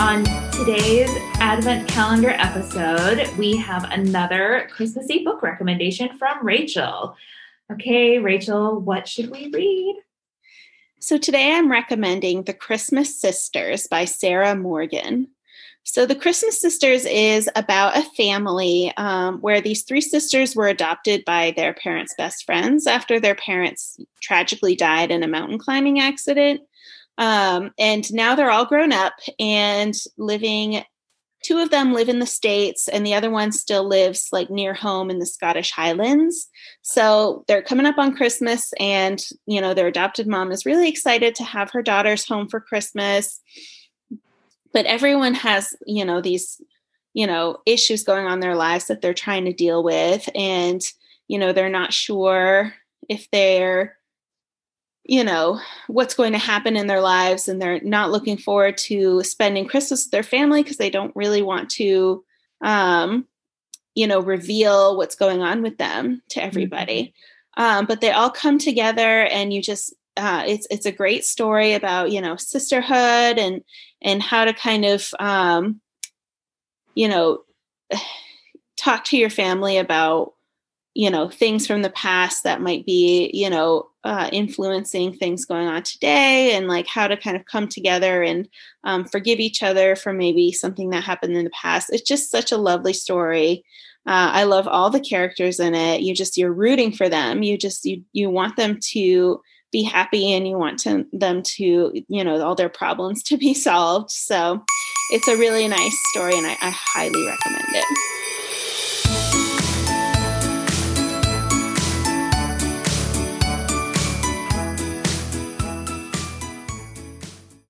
On today's Advent Calendar episode, we have another Christmassy book recommendation from Rachel. Okay, Rachel, what should we read? So today I'm recommending The Christmas Sisters by Sarah Morgan. So, The Christmas Sisters is about a family um, where these three sisters were adopted by their parents' best friends after their parents tragically died in a mountain climbing accident. Um, and now they're all grown up and living. Two of them live in the States, and the other one still lives like near home in the Scottish Highlands. So they're coming up on Christmas, and you know, their adopted mom is really excited to have her daughters home for Christmas but everyone has you know these you know issues going on their lives that they're trying to deal with and you know they're not sure if they're you know what's going to happen in their lives and they're not looking forward to spending christmas with their family because they don't really want to um you know reveal what's going on with them to everybody mm-hmm. um but they all come together and you just uh, it's it's a great story about you know sisterhood and and how to kind of um, you know talk to your family about you know things from the past that might be you know uh, influencing things going on today and like how to kind of come together and um, forgive each other for maybe something that happened in the past it's just such a lovely story uh, i love all the characters in it you just you're rooting for them you just you you want them to be happy and you want to, them to, you know, all their problems to be solved. So it's a really nice story and I, I highly recommend it.